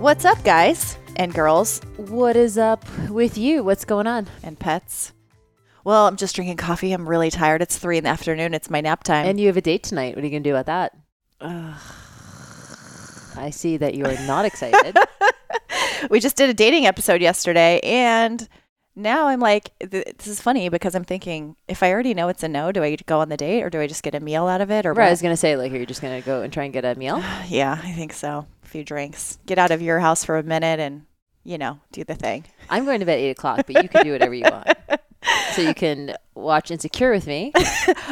What's up, guys and girls What is up with you? What's going on? and pets? Well, I'm just drinking coffee. I'm really tired. It's three in the afternoon. It's my nap time. And you have a date tonight. What are you going to do about that? I see that you are not excited. we just did a dating episode yesterday, and now I'm like, this is funny because I'm thinking, if I already know it's a no, do I go on the date or do I just get a meal out of it? Or right, I was going to say, like, are you just going to go and try and get a meal? yeah, I think so. Few drinks, get out of your house for a minute, and you know, do the thing. I'm going to bed at 8 o'clock, but you can do whatever you want. So you can watch Insecure with me.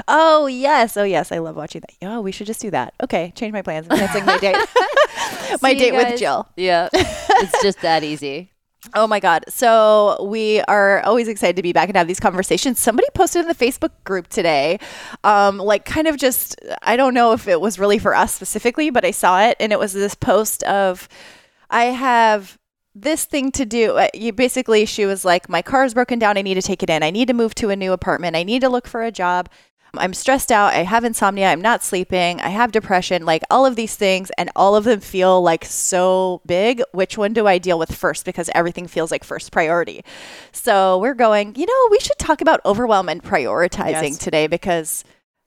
Oh yes, oh yes, I love watching that. Oh, we should just do that. Okay, change my plans. I'm canceling my date. my See date with. Jill. Yeah. it's just that easy. Oh my God. So we are always excited to be back and have these conversations. Somebody posted in the Facebook group today, um, like kind of just, I don't know if it was really for us specifically, but I saw it and it was this post of, I have this thing to do. Uh, You basically, she was like, my car is broken down. I need to take it in. I need to move to a new apartment. I need to look for a job. I'm stressed out. I have insomnia. I'm not sleeping. I have depression, like all of these things. And all of them feel like so big. Which one do I deal with first? Because everything feels like first priority. So we're going, you know, we should talk about overwhelm and prioritizing Yes. today because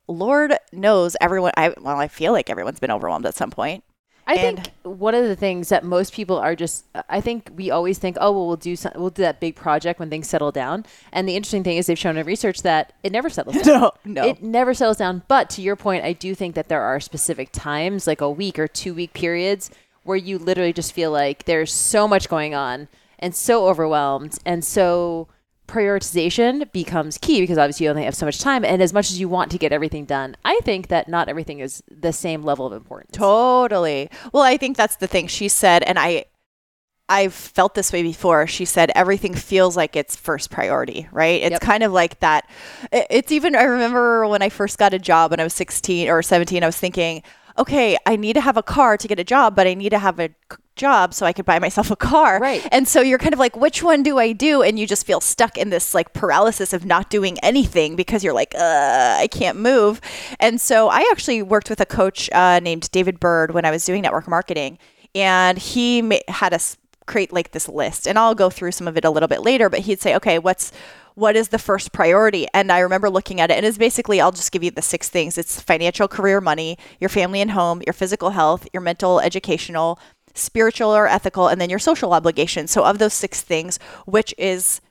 Lord knows everyone. I, well, I feel like everyone's been overwhelmed at some point. I And- think one of the things that most people are just I think we always think, oh well we'll do some, we'll do that big project when things settle down. And the interesting thing is they've shown in research that it never settles down. No, no. It never settles down. But to your point, I do think that there are specific times, like a week or two week periods, where you literally just feel like there's so much going on and so overwhelmed and so prioritization becomes key because obviously you only have so much time and as much as you want to get everything done i think that not everything is the same level of importance Totally. Well, I think that's the thing she said, and I, I've felt this way before. She said everything feels like it's first priority, right? It's Yep. kind of like that. It's even. I remember when I first got a job when I was sixteen or seventeen. I was thinking, okay, I need to have a car to get a job, but I need to have a job so I could buy myself a car. Right. And so you're kind of like, which one do I do? And you just feel stuck in this like paralysis of not doing anything because you're like, uh, I can't move. And so I actually worked with a coach uh, named David Bird when I was doing network marketing, and he ma- had us create like this list. And I'll go through some of it a little bit later, but he'd say, okay, what's what is the first priority? And I remember looking at it, and it's basically, I'll just give you the six things it's financial, career, money, your family and home, your physical health, your mental, educational, spiritual or ethical, and then your social obligations. So, of those six things, which is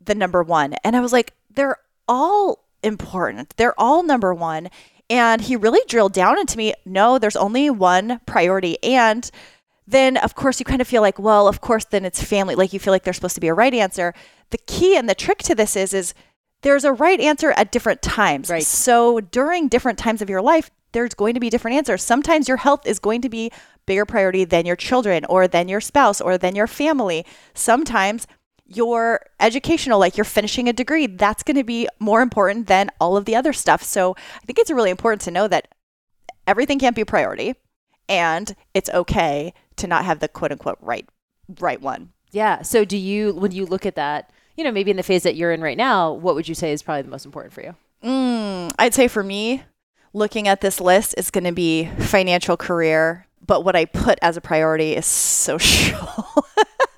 the number one? And I was like, they're all important. They're all number one. And he really drilled down into me no, there's only one priority. And then, of course, you kind of feel like, well, of course, then it's family. Like you feel like there's supposed to be a right answer. The key and the trick to this is, is there's a right answer at different times. Right. So during different times of your life, there's going to be different answers. Sometimes your health is going to be bigger priority than your children or than your spouse or than your family. Sometimes your educational, like you're finishing a degree, that's going to be more important than all of the other stuff. So I think it's really important to know that everything can't be a priority and it's okay to not have the quote unquote right right one. Yeah. So do you, when you look at that, you know, maybe in the phase that you're in right now, what would you say is probably the most important for you? Mm, I'd say for me, looking at this list is going to be financial career, but what I put as a priority is social.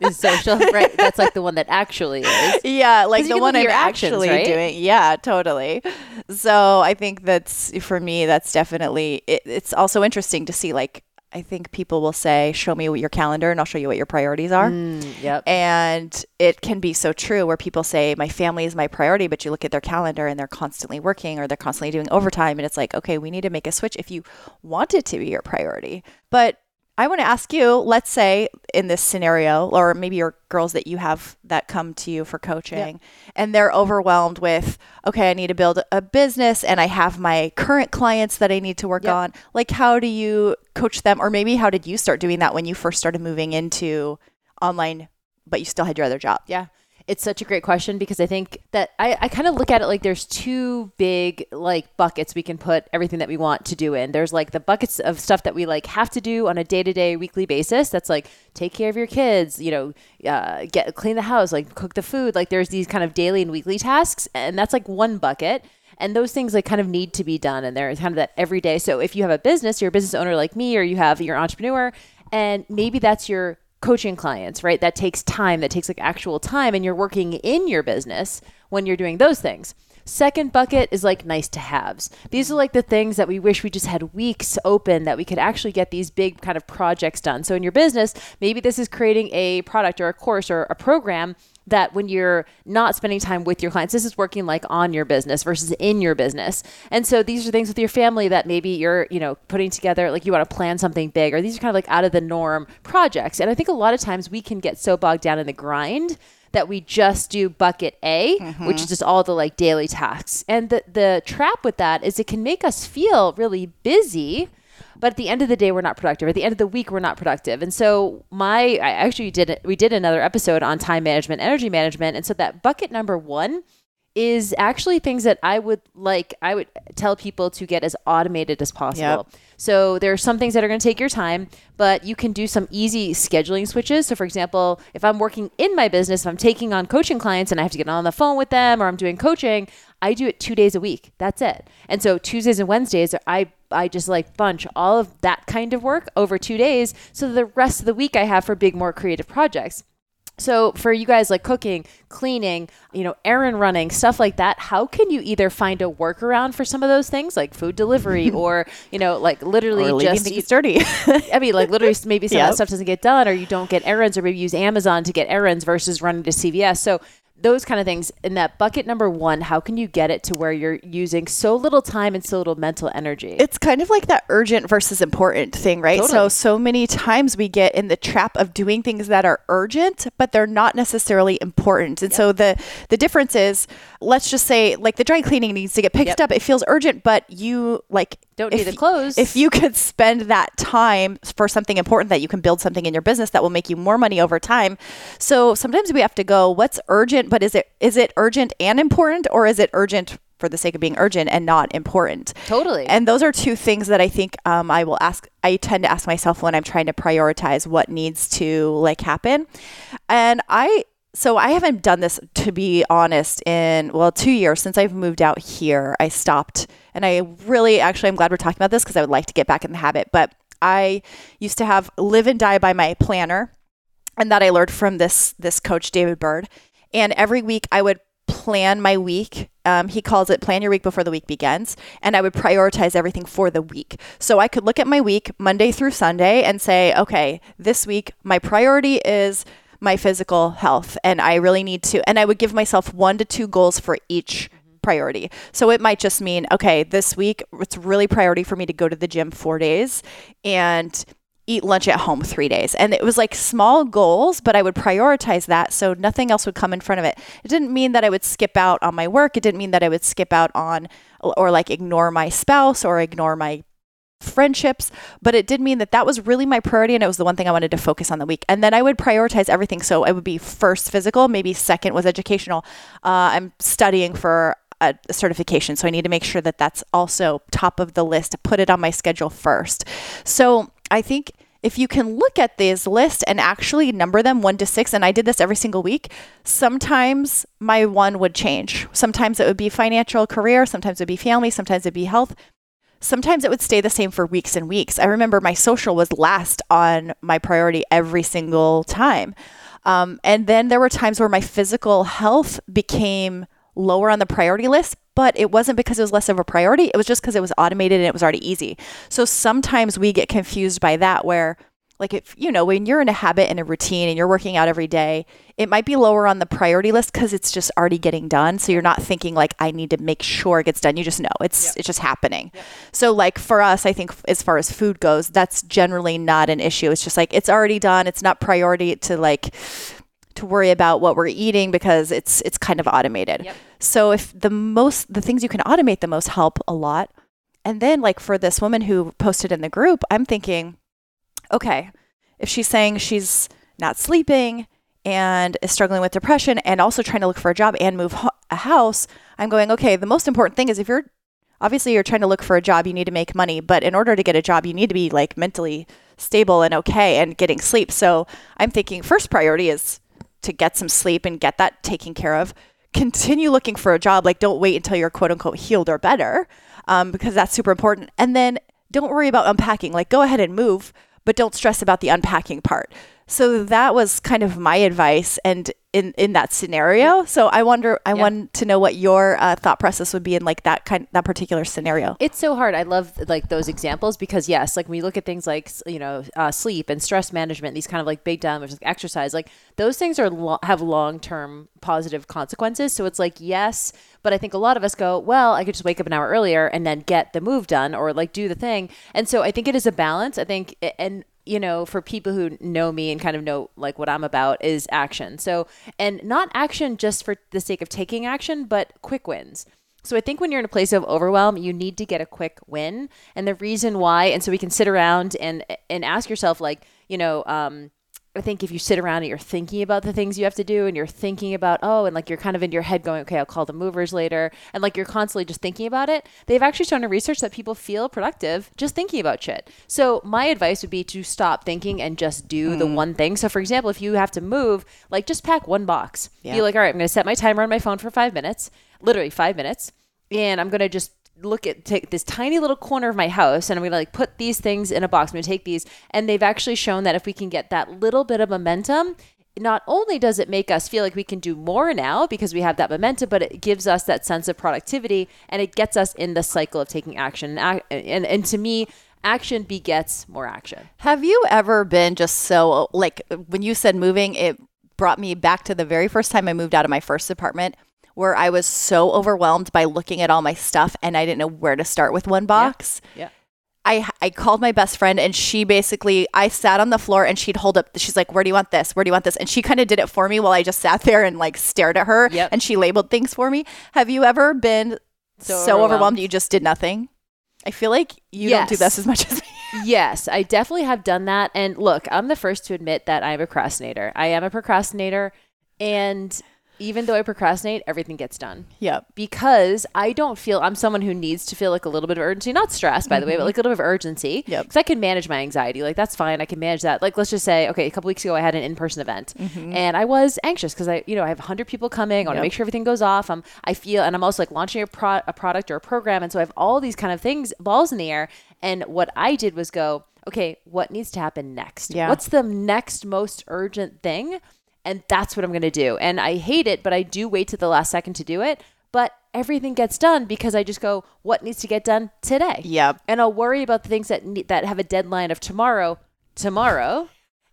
Is social, right? That's like the one that actually is. yeah, like the one I'm actions, actually right? doing. Yeah, totally. So I think that's for me. That's definitely. It, it's also interesting to see. Like I think people will say, "Show me what your calendar, and I'll show you what your priorities are." Mm, yep. And it can be so true where people say, My family is my priority, but you look at their calendar and they're constantly working or they're constantly doing overtime. And it's like, okay, we need to make a switch if you want it to be your priority. But I want to ask you, let's say in this scenario, or maybe your girls that you have that come to you for coaching and they're overwhelmed with, okay, I need to build a business and I have my current clients that I need to work Yep. on. Like, how do you coach them? Or maybe how did you start doing that when you first started moving into online, but you still had your other job? Yeah. It's such a great question because I think that I, I kind of look at it like there's two big like buckets we can put everything that we want to do in. There's like the buckets of stuff that we like have to do on a day to day, weekly basis. That's like take care of your kids, you know, uh, get clean the house, like cook the food. Like there's these kind of daily and weekly tasks, and that's like one bucket. And those things like kind of need to be done, and they're kind of that every day. So if you have a business, you're a business owner like me, or you have your entrepreneur, and maybe that's your coaching clients, right? That takes time, that takes like actual time, and you're working in your business when you're doing those things. Second bucket is like nice to haves. These are like the things that we wish we just had weeks open that we could actually get these big kind of projects done. So in your business, maybe this is creating a product or a course or a program that when you're not spending time with your clients, this is working like on your business versus in your business. And so these are things with your family that maybe you're, you know, putting together, like you want to plan something big, or these are kind of like out of the norm projects. And I think a lot of times we can get so bogged down in the grind that we just do bucket A, mm-hmm. which is just all the like daily tasks. And the the trap with that is it can make us feel really busy but at the end of the day we're not productive. At the end of the week we're not productive. And so my i actually did we did another episode on time management energy management. And so that bucket number one is actually things that i would like i would tell people to get as automated as possible. So there are some things that are going to take your time but you can do some easy scheduling switches. So for example if i'm working in my business if i'm taking on coaching clients and i have to get on the phone with them or i'm doing coaching i do it two days a week that's it and so tuesdays and wednesdays i I just like bunch all of that kind of work over two days. So the rest of the week I have for big, more creative projects. So for you guys like cooking, cleaning, you know, errand running, stuff like that, how can you either find a workaround for some of those things like food delivery or, you know, like literally Or just things dirty. I mean, like literally, maybe some of that stuff doesn't get done, or you don't get errands, or maybe use Amazon to get errands versus running to CVS. So those kind of things in that bucket number one, how can you get it to where you're using so little time and so little mental energy? it's kind of like that urgent versus important thing, right? So Totally. so many times we get in the trap of doing things that are urgent, but they're not necessarily important. And so the the difference is, let's just say, like the dry cleaning needs to get picked Yep. up. It feels urgent, but you like Don't if need the clothes. If you could spend that time for something important that you can build something in your business that will make you more money over time. So sometimes we have to go, what's urgent, but is it is it urgent and important, or is it urgent for the sake of being urgent and not important? Totally. And those are two things that I think um, I will ask. I tend to ask myself when I'm trying to prioritize what needs to like happen. And I, so I haven't done this to be honest in well two years since I've moved out here. I stopped, and I really actually I'm glad we're talking about this because I would like to get back in the habit. But I used to have live and die by my planner, and that I learned from this this coach David Bird. And every week I would plan my week. Um, he calls it plan your week before the week begins, and I would prioritize everything for the week. So I could look at my week Monday through Sunday and say, okay, this week my priority is my physical health, and I really need to. And I would give myself one to two goals for each priority. So it might just mean, okay, this week it's really priority for me to go to the gym four days and eat lunch at home three days. And it was like small goals, but I would prioritize that so nothing else would come in front of it. It didn't mean that I would skip out on my work. It didn't mean that I would skip out on or like ignore my spouse or ignore my friendships, but it did mean that that was really my priority and it was the one thing I wanted to focus on the week. And then I would prioritize everything. So it would be first physical, maybe second was educational. Uh, I'm studying for a certification, so I need to make sure that that's also top of the list. Put it on my schedule first. So I think if you can look at these lists and actually number them one to six, and I did this every single week, sometimes my one would change. Sometimes it would be financial career, sometimes it would be family, sometimes it'd be health sometimes it would stay the same for weeks and weeks. I remember my social was last on my priority every single time. Um, and then there were times where my physical health became lower on the priority list, but it wasn't because it was less of a priority. It was just because it was automated and it was already easy. So sometimes we get confused by that, where like if you know when you're in a habit and a routine and you're working out every day it might be lower on the priority list because it's just already getting done. So you're not thinking like i need to make sure it gets done. You just know it's Yep. it's just happening. So like for us i think as far as food goes that's generally not an issue. It's just like it's already done. It's not priority to like to worry about what we're eating because it's it's kind of automated. Yep. so if the most the things you can automate the most help a lot. And then like for this woman who posted in the group i'm thinking okay, if she's saying she's not sleeping and is struggling with depression and also trying to look for a job and move ho- a house, I'm going, okay, the most important thing is if you're obviously you're trying to look for a job, you need to make money, but in order to get a job, you need to be like mentally stable and okay and getting sleep. So I'm thinking first priority is to get some sleep and get that taken care of. Continue looking for a job. Like, don't wait until you're quote unquote healed or better, um, because that's super important. And then don't worry about unpacking. Like, go ahead and move, but don't stress about the unpacking part. So that was kind of my advice, and in in that scenario. So I wonder, I Yeah. want to know what your uh, thought process would be in like that kind that particular scenario. It's so hard. I love like those examples because yes, like when you look at things like you know uh, sleep and stress management, these kind of like big dilemmas, like exercise, like those things are lo- have long term positive consequences. So it's like yes, but I think a lot of us go, well, I could just wake up an hour earlier and then get the move done or like do the thing. And so I think it is a balance. I think and you know, for people who know me and kind of know like what I'm about is action. So, and not action just for the sake of taking action, but quick wins. So I think when you're in a place of overwhelm, you need to get a quick win. And the reason why, and so we can sit around and and ask yourself like, you know, um, I think if you sit around and you're thinking about the things you have to do and you're thinking about, oh, and like you're kind of in your head going, okay, I'll call the movers later. And like you're constantly just thinking about it. They've actually shown in research that people feel productive just thinking about shit. So my advice would be to stop thinking and just do the mm. one thing. So for example, if you have to move, like just pack one box. Yeah. Be like, all right, I'm going to set my timer on my phone for five minutes, literally five minutes. And I'm going to just look at take this tiny little corner of my house and I'm gonna like put these things in a box. I'm gonna take these, and they've actually shown that if we can get that little bit of momentum, not only does it make us feel like we can do more now because we have that momentum, but it gives us that sense of productivity and it gets us in the cycle of taking action. And and, and to me, action begets more action. Have you ever been just so like when you said moving, it brought me back to the very first time I moved out of my first apartment where I was so overwhelmed by looking at all my stuff and I didn't know where to start with one box. Yeah. I I called my best friend and she basically I sat on the floor and she'd hold up she's like where do you want this where do you want this and she kind of did it for me while I just sat there and like stared at her Yep. and she labeled things for me. Have you ever been So so, overwhelmed. overwhelmed. you just did nothing? I feel like you don't do this as much as me. yes, I definitely have done that. And look, I'm the first to admit that I'm a procrastinator. I am a procrastinator. And even though I procrastinate, everything gets done. Yeah. Because I don't feel I'm someone who needs to feel like a little bit of urgency, not stress, by the way, but mm-hmm. like a little bit of urgency. Yeah. Because I can manage my anxiety. Like that's fine. I can manage that. Like let's just say, okay, a couple weeks ago I had an in-person event, mm-hmm. and I was anxious because I, you know, I have 100 people coming. I want to Yep. make sure everything goes off. I'm, I feel, and I'm also like launching a, pro- a product or a program, and so I have all these kind of things, balls in the air. And what I did was go, okay, what needs to happen next? Yeah. What's the next most urgent thing? And that's what I'm going to do. And I hate it, but I do wait to the last second to do it. But everything gets done because I just go, what needs to get done today? Yep. And I'll worry about the things that need, that have a deadline of tomorrow, tomorrow,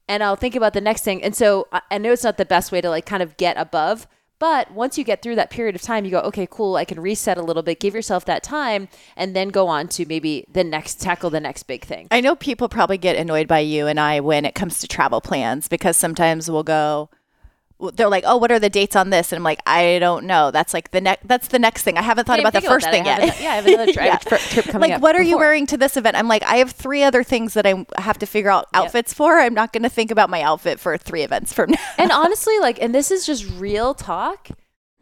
and I'll think about the next thing. And so I- I know it's not the best way to like kind of get above, but once you get through that period of time, you go, okay, cool, I can reset a little bit, give yourself that time, and then go on to maybe the next tackle the next big thing. I know people probably get annoyed by you and I when it comes to travel plans because sometimes we'll go they're like, "Oh, what are the dates on this?" And I'm like, "I don't know. That's like the next that's the next thing. I haven't thought Didn't about the first thing yet." yeah, I have another tri- Yeah. trip coming like, up what are you wearing to this event? I'm like, I have three other things that I have to figure out outfits for. I'm not going to think about my outfit for three events from now. and honestly, like, and this is just real talk.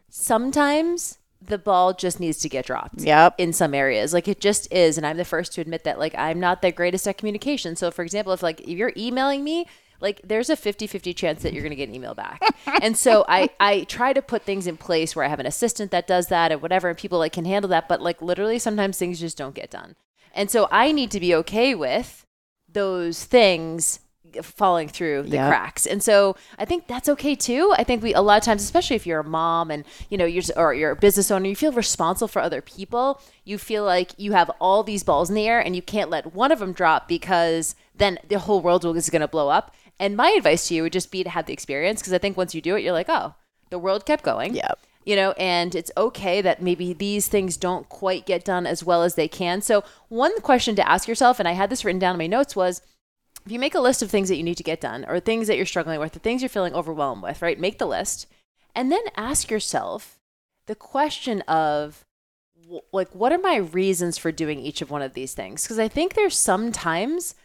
Sometimes the ball just needs to get dropped. Yep. In some areas, like it just is, and I'm the first to admit that. Like, I'm not the greatest at communication. So, for example, if like if you're emailing me, like there's a 50-50 chance that you're going to get an email back. and so I I try to put things in place where I have an assistant that does that and whatever, and people like can handle that. But like literally, sometimes things just don't get done. And so I need to be okay with those things falling through the Yep. cracks. And so I think that's okay too. I think we a lot of times, especially if you're a mom and you know you're or you're a business owner, you feel responsible for other people. You feel like you have all these balls in the air and you can't let one of them drop because then the whole world is going to blow up. And my advice to you would just be to have the experience because I think once you do it, you're like, oh, the world kept going. Yep. You know, and it's okay that maybe these things don't quite get done as well as they can. So, one question to ask yourself, and I had this written down in my notes, was if you make a list of things that you need to get done or things that you're struggling with or things you're feeling overwhelmed with, right? Make the list and then ask yourself the question of like what are my reasons for doing each of one of these things? Because I think there's sometimes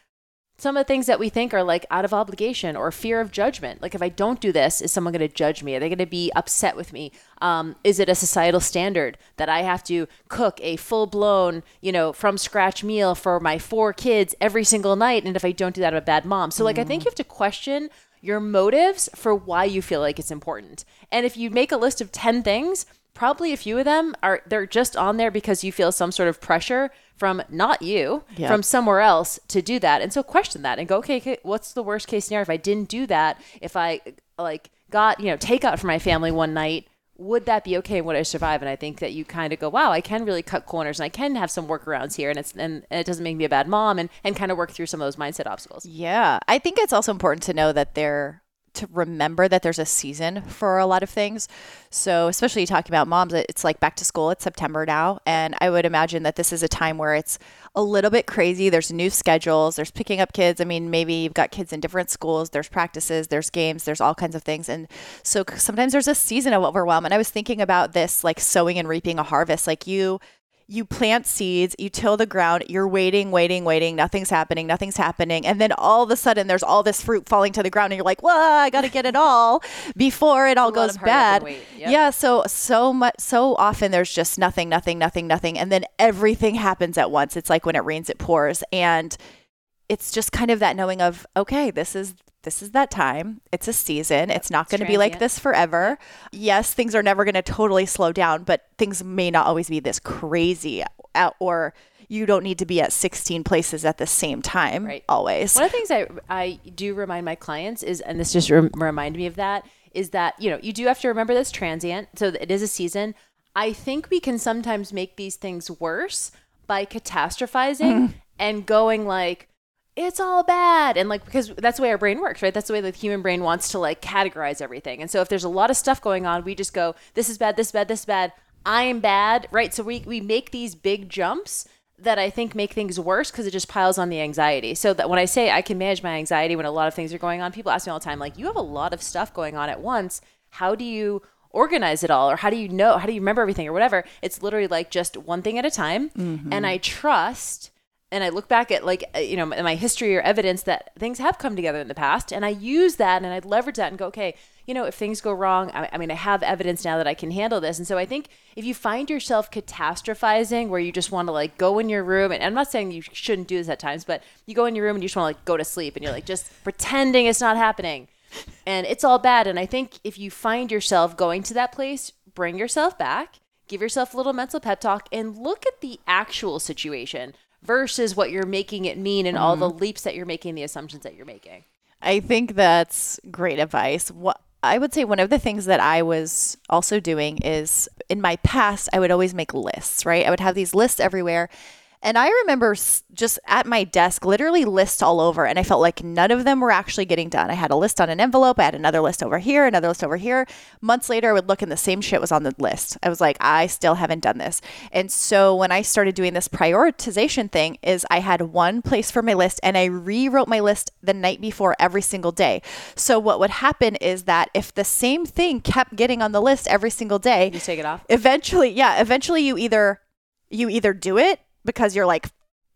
some of the things that we think are like out of obligation or fear of judgment. Like if I don't do this, is someone going to judge me? Are they going to be upset with me? Um, is it a societal standard that I have to cook a full blown, you know, from scratch meal for my four kids every single night? And if I don't do that, I'm a bad mom. So like I think you have to question your motives for why you feel like it's important. And if you make a list of 10 things, probably a few of them are they're just on there because you feel some sort of pressure from not you Yep. from somewhere else to do that. And so question that and go okay, okay what's the worst case scenario? If i didn't do that if i like got you know takeout for my family one night would that be okay? Would i survive? And i think that you kind of go wow i can really cut corners and i can have some workarounds here and it's and, and it doesn't make me a bad mom and and kind of work through some of those mindset obstacles. Yeah. I think it's also important to know that there to remember that there's a season for a lot of things. So, especially talking about moms, it's like back to school. It's September now. And I would imagine that this is a time where it's a little bit crazy. There's new schedules, there's picking up kids. I mean, maybe you've got kids in different schools, there's practices, there's games, there's all kinds of things. And so sometimes there's a season of overwhelm. And I was thinking about this like sowing and reaping a harvest. Like you, you plant seeds, you till the ground, you're waiting, waiting, waiting, nothing's happening, nothing's happening. And then all of a sudden there's all this fruit falling to the ground and you're like, well, I got to get it all before it all goes of hurry up and bad. Yep. Yeah. So, so much, so often there's just nothing, nothing, nothing, nothing. And then everything happens at once. It's like when it rains, it pours. And it's just kind of that knowing of, okay, this is, this is that time. It's a season. It's not going to be like this forever. Yes, things are never going to totally slow down, but things may not always be this crazy uh, or you don't need to be at 16 places at the same time Right. always. One of the things I, I do remind my clients is, and this just rem- reminded me of that, is that, you know, you do have to remember this transient. So it is a season. I think we can sometimes make these things worse by catastrophizing and going like, it's all bad. And like, because that's the way our brain works, right? That's the way the human brain wants to like categorize everything. And so if there's a lot of stuff going on, we just go, this is bad, this is bad, this is bad. I'm bad, right? So we, we make these big jumps that I think make things worse because it just piles on the anxiety. So that when I say I can manage my anxiety when a lot of things are going on, people ask me all the time, like, you have a lot of stuff going on at once. How do you organize it all? Or how do you know? How do you remember everything or whatever? It's literally like just one thing at a time. Mm-hmm. And I trust and I look back at like uh, you know my history or evidence that things have come together in the past, and I use that and I leverage that and go, okay, you know, if things go wrong, I, I mean, I have evidence now that I can handle this, and so I think if you find yourself catastrophizing, where you just want to like go in your room, and I'm not saying you shouldn't do this at times, but you go in your room and you just want to like go to sleep, and you're like just pretending it's not happening, and it's all bad, and I think if you find yourself going to that place, bring yourself back. Give yourself a little mental pep talk and look at the actual situation versus what you're making it mean and all the mm-hmm. leaps that you're making, the assumptions that you're making. I think that's great advice. What I would say one of the things that I was also doing is in my past, I would always make lists, right? I would have these lists everywhere. And I remember just at my desk, literally lists all over. And I felt like none of them were actually getting done. I had a list on an envelope. I had another list over here, another list over here. Months later, I would look and the same shit was on the list. I was like, I still haven't done this. And so when I started doing this prioritization thing is I had one place for my list and I rewrote my list the night before every single day. So what would happen is that if the same thing kept getting on the list every single day, You take it off. eventually yeah eventually you either you either do it because you're like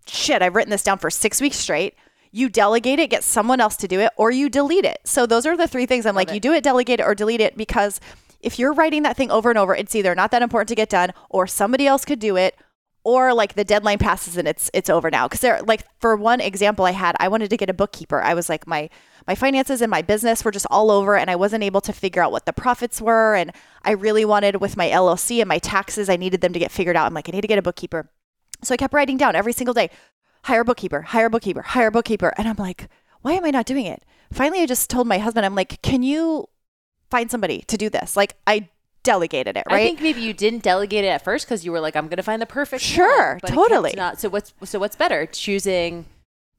shit i've written this down for six weeks straight. You delegate it get someone else to do it or you delete it. So those are the three things i'm like it. you do it delegate it or delete it because if you're writing that thing over and over it's either not that important to get done or somebody else could do it or like the deadline passes and it's it's over now. Because there like for one example i had i wanted to get a bookkeeper. I was like my my finances and my business were just all over and i wasn't able to figure out what the profits were and i really wanted with my llc and my taxes i needed them to get figured out. I'm like i need to get a bookkeeper so i kept writing down every single day hire a bookkeeper hire a bookkeeper hire a bookkeeper and i'm like why am I not doing it? Finally, I just told my husband, I'm like, can you find somebody to do this? Like, I delegated it, right? I think maybe you didn't delegate it at first because you were like, I'm going to find the perfect. Sure, one, but totally. Not so. What's so what's better? Choosing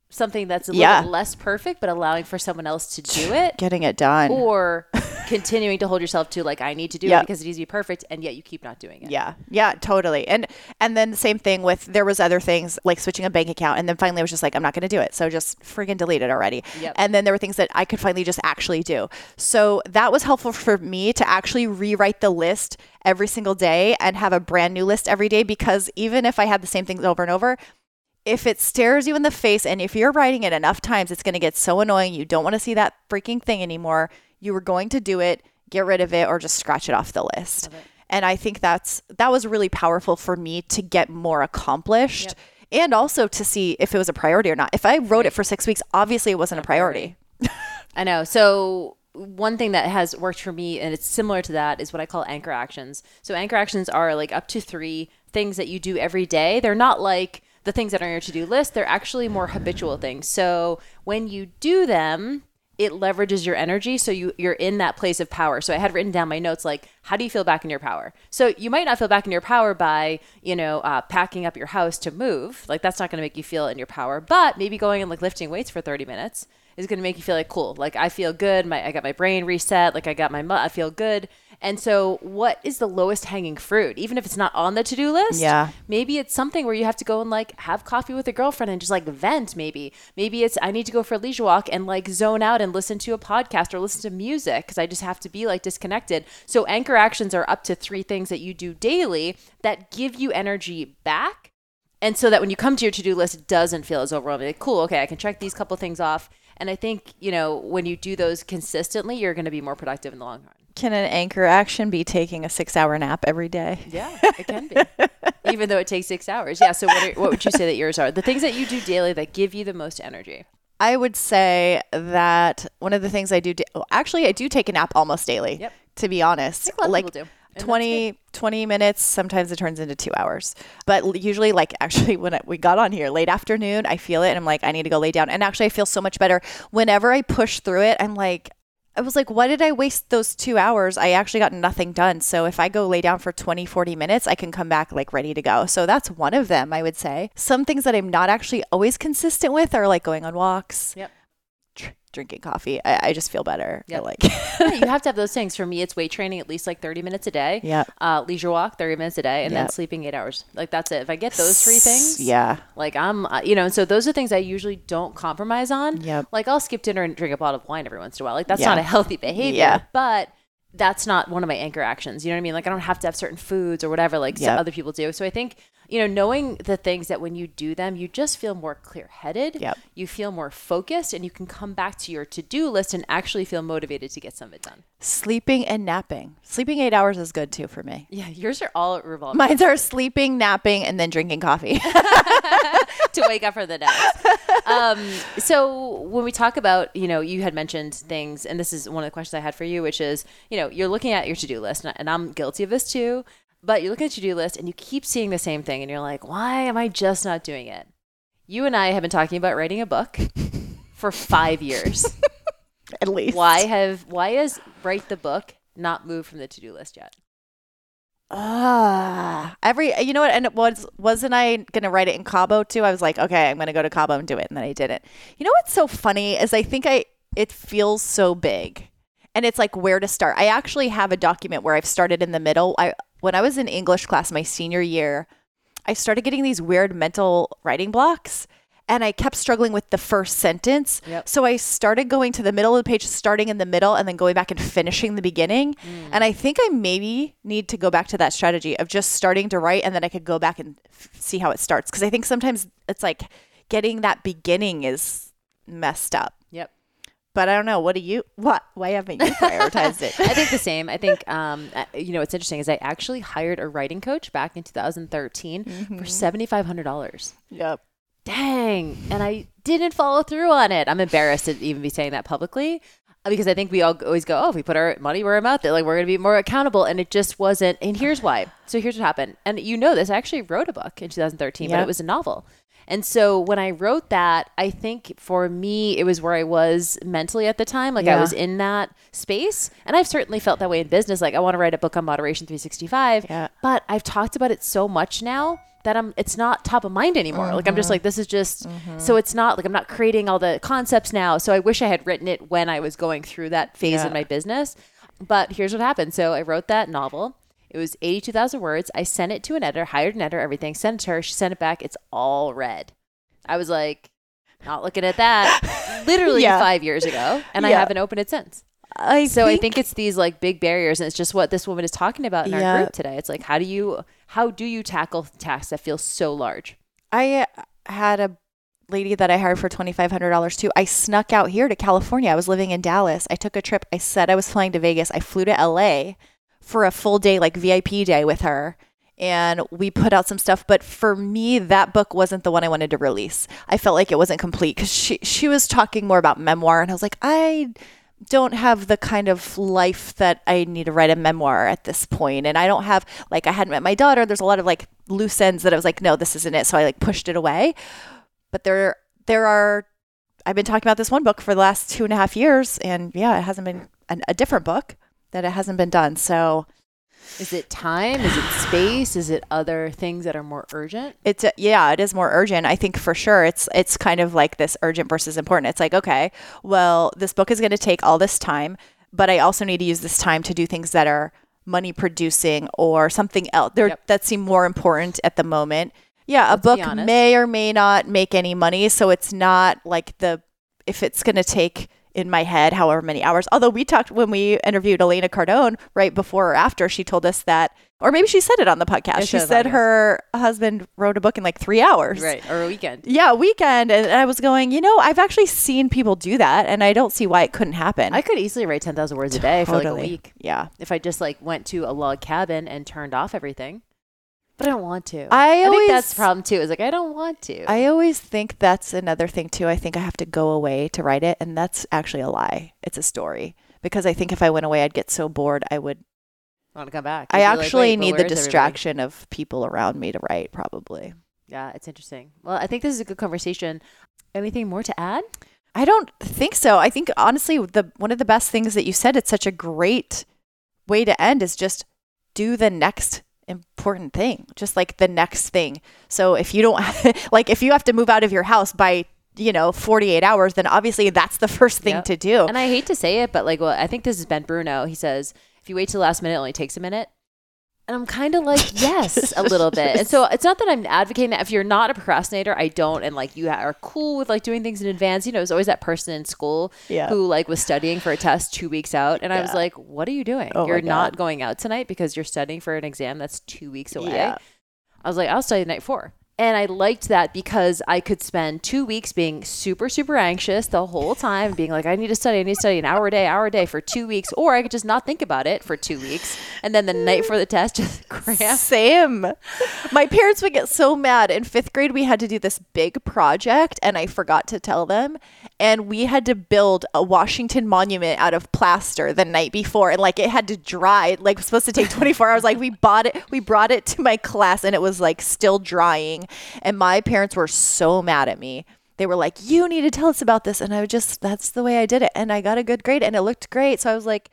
something that's a little Yeah. bit less perfect, but allowing for someone else to do it, Getting it done. or continuing to hold yourself to like, I need to do Yep. it because it needs to be perfect, and yet you keep not doing it. Yeah. Yeah, totally. And and then the same thing with there was other things like switching a bank account and then finally I was just like I'm not going to do it. So just friggin' delete it already. Yep. And then there were things that I could finally just actually do. So that was helpful for me to actually rewrite the list every single day and have a brand new list every day because even if I had the same things over and over, if it stares you in the face and if you're writing it enough times, it's going to get so annoying. You don't want to see that freaking thing anymore. You were going to do it, get rid of it, or just scratch it off the list. And I think that's that was really powerful for me to get more accomplished and also to see if it was a priority or not. If I wrote it for six weeks, obviously it wasn't a priority. I know. So one thing that has worked for me, and it's similar to that, is what I call anchor actions. So anchor actions are like up to three things that you do every day. They're not like the things that are on your to-do list. They're actually more habitual things. So when you do them, it leverages your energy so you you're in that place of power so i had written down my notes like how do you feel back in your power so you might not feel back in your power by you know uh, packing up your house to move like that's not going to make you feel in your power but maybe going and like lifting weights for 30 minutes is going to make you feel like cool like i feel good my i got my brain reset like i got my i feel good and so what is the lowest hanging fruit? Even if it's not on the to-do list Yeah. maybe it's something where you have to go and like have coffee with a girlfriend and just like vent maybe. Maybe it's i need to go for a leisure walk and like zone out and listen to a podcast or listen to music because i just have to be like disconnected. So anchor actions are up to three things that you do daily that give you energy back. And so that when you come to your to-do list it doesn't feel as overwhelming. Like cool okay i can check these couple things off. And i think you know when you do those consistently you're going to be more productive in the long run Can an anchor action be taking a six hour nap every day? yeah, it can be. Even though it takes six hours. Yeah. So, what, are, what would you say that yours are? The things that you do daily that give you the most energy. I would say that one of the things I do, da- well, actually, I do take a nap almost daily. Yep. To be honest, I think a lot of like people do. 20, 20 minutes. Sometimes it turns into two hours, but usually, like actually, when I, we got on here late afternoon, I feel it, and I'm like, I need to go lay down. And actually, I feel so much better whenever I push through it. I'm like. I was like, why did I waste those two hours? I actually got nothing done. So if I go lay down for 20, 40 minutes, I can come back like ready to go. So that's one of them, I would say. Some things that I'm not actually always consistent with are like going on walks, Yep. Dr- drinking coffee. I, I just feel better. I Yep. like, Yeah, you have to have those things. For me, it's weight training at least like 30 minutes a day. Yeah. Uh, leisure walk, 30 minutes a day. And then sleeping eight hours. Like, that's it. If I get those three things, Yeah. like I'm, uh, you know, so those are things I usually don't compromise on. Yeah. Like, I'll skip dinner and drink a bottle of wine every once in a while. Like, that's Yeah. not a healthy behavior. Yeah. But that's not one of my anchor actions. You know what I mean? Like I don't have to have certain foods or whatever like some other people do. So I think, you know, knowing the things that when you do them, you just feel more clear-headed. Yep. You feel more focused and you can come back to your to-do list and actually feel motivated to get some of it done. Sleeping and napping. Sleeping eight hours is good too for me. Yeah, yours are all revolving Mine's are sleeping, napping, and then drinking coffee. to wake up for the next. Um, so when we talk about, you know, you had mentioned things, and this is one of the questions I had for you, which is, you know, you're looking at your to-do list, and I- and I'm guilty of this too. But you're looking at your to-do list, and you keep seeing the same thing, and you're like, why am I just not doing it? You and I have been talking about writing a book for five years. At least. why have why is write the book not moved from the to-do list yet? Ah, every you know what? And it was wasn't I gonna write it in Cabo too? I was like, okay, I'm gonna go to Cabo and do it, and then I didn't. You know what's so funny is I think I it feels so big, and it's like where to start. I actually have a document where I've started in the middle. I when I was in English class my senior year, I started getting these weird mental writing blocks. And I kept struggling with the first sentence. Yep. So I started going to the middle of the page, starting in the middle, and then going back and finishing the beginning. Mm. And I think I maybe need to go back to that strategy of just starting to write, and then I could go back and f- see how it starts. Because I think sometimes it's like getting that beginning is messed up. Yep. But I don't know. What do you? What? Why haven't you prioritized it? I think the same. I think, um, uh, you know, what's interesting is I actually hired a writing coach back in 2013 Mm-hmm. for $7,500. yep. Dang. And I didn't follow through on it. I'm embarrassed to even be saying that publicly uh, because I think we all always go, oh, if we put our money where our mouth is, like we're going to be more accountable. And it just wasn't. And here's why. So here's what happened. And you know this. I actually wrote a book in 2013, but it was a novel. And so when I wrote that, I think for me, it was where I was mentally at the time. Like I was in that space. And I've certainly felt that way in business. Like I want to write a book on Moderation 365. Yeah. But I've talked about it so much now that I'm it's not top of mind anymore. Like Mm-hmm. I'm just like this is just so it's not like I'm not creating all the concepts now. So I wish I had written it when I was going through that phase Yeah. in my business. But here's what happened. So I wrote that novel. It was 82,000 words. I sent it to an editor, hired an editor, everything, sent it to her. She sent it back. It's all red. I was like, not looking at that literally Yeah. five years ago. And I haven't opened it since. I So I think it's these like big barriers, and it's just what this woman is talking about in our group today. It's like how do you how do you tackle tasks that feel so large? I uh, had a lady that I hired for $2,500 too. I snuck out here to California. I was living in Dallas. I took a trip. I said I was flying to Vegas. I flew to LA for a full day, like VIP day with her. And we put out some stuff. But for me, that book wasn't the one I wanted to release. I felt like it wasn't complete because she, she was talking more about memoir. And I was like, I don't have the kind of life that I need to write a memoir at this point. And I don't have, like, I hadn't met my daughter. There's a lot of like loose ends that I was like, no, this isn't it. So I like pushed it away. But there, there are, I've been talking about this one book for the last two and a half years. And yeah, it hasn't been an, a different book that it hasn't been done. So Is it time? Is it space? Is it other things that are more urgent? it's a, yeah it is more urgent i think for sure it's it's kind of like this urgent versus important it's like okay well this book is going to take all this time but i also need to use this time to do things that are money producing or something else there Yep. that seem more important at the moment yeah a Let's be book may or may not make any money so it's not like the if it's going to take in my head however many hours although we talked when we interviewed elena cardone right before or after she told us that or maybe she said it on the podcast she said said it on the podcast. her husband wrote a book in like three hours Right. Or a weekend. yeah weekend and i was going you know i've actually seen people do that and i don't see why it couldn't happen I could easily write 10,000 words a day for like a week yeah if I just like went to a log cabin and turned off everything. But I don't want to. I always think that's the problem too. Is like I don't want to. i always think that's another thing too i think i have to go away to write it and that's actually a lie it's a story because i think if i went away i'd get so bored i would want to come back. i You'd like, actually "Wait, but need the is everybody?" distraction of people around me to write probably Yeah, it's interesting. Well, I think this is a good conversation. Anything more to add? I don't think so. I think honestly, the one of the best things that you said, it's such a great way to end is just do the next important thing, just like the next thing. So if you don't like, if you have to move out of your house by you know 48 hours, then obviously that's the first thing Yep. to do. And I hate to say it, but like, well, I think this is Ben Bruno. He says, if you wait till the last minute, it only takes a minute. And I'm kind of like, yes, a little bit. And so it's not that I'm advocating that if you're not a procrastinator, I don't, and like you are cool with like doing things in advance. You know, there's always that person in school Yeah. who like was studying for a test two weeks out. And I was like, what are you doing? Oh you're not going out tonight because you're studying for an exam that's two weeks away. Yeah. I was like, I'll study night before. And I liked that because I could spend two weeks being super, super anxious the whole time, being like, I need to study, I need to study an hour a day, hour a day for two weeks. Or I could just not think about it for two weeks. And then the night for the test, just cram. Same. My parents would get so mad. In fifth grade, we had to do this big project, and I forgot to tell them. And we had to build a Washington monument out of plaster the night before, and like it had to dry. Like supposed to take 24 hours. Like we bought it, we brought it to my class, and it was like still drying. And my parents were so mad at me. They were like, "You need to tell us about this," and I was just that's the way I did it, and I got a good grade, and it looked great. So I was like.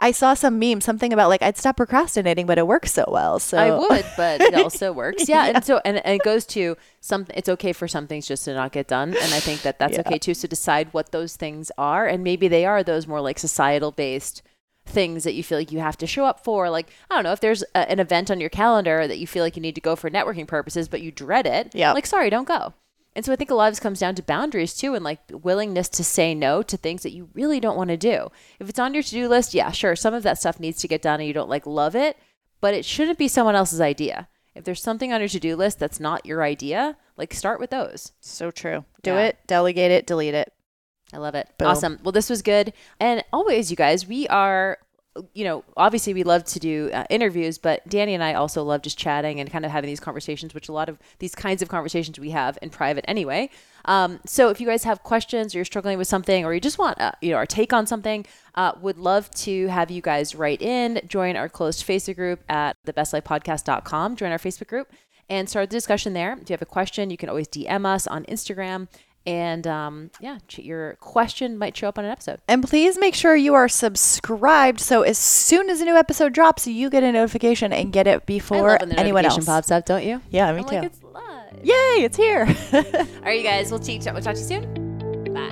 I saw some meme, something about like I'd stop procrastinating, but it works so well. So I would, but it also works. Yeah, Yeah. and so and, and it goes to some. It's okay for some things just to not get done, and I think that that's Yeah. okay too. So decide what those things are, and maybe they are those more like societal based things that you feel like you have to show up for. Like I don't know if there's a, an event on your calendar that you feel like you need to go for networking purposes, but you dread it. Yeah. like sorry, don't go. And so I think a lot of this comes down to boundaries too, and like willingness to say no to things that you really don't want to do. If it's on your to do list, yeah, sure, some of that stuff needs to get done, and you don't like love it, but it shouldn't be someone else's idea. If there's something on your to do list that's not your idea, like start with those. So true. Do Yeah. it, delegate it, delete it. I love it. Boom. Awesome. Well, this was good. And always, you guys, we are, you know, obviously we love to do uh, interviews, but Danny and I also love just chatting and kind of having these conversations, which a lot of these kinds of conversations we have in private anyway. Um, so if you guys have questions or you're struggling with something or you just want, uh, you know, our take on something, uh, would love to have you guys write in, join our closed Facebook group at thebestlifepodcast.com, join our Facebook group. and start the discussion there. If you have a question, you can always DM us on Instagram. And um, yeah, your question might show up on an episode. And please make sure you are subscribed so as soon as a new episode drops, you get a notification and get it before anyone else pops up. Don't you? Yeah, me I'm too. Like, it's live. Yay, it's here! All right, you guys. We'll, chat. we'll talk to you soon. Bye.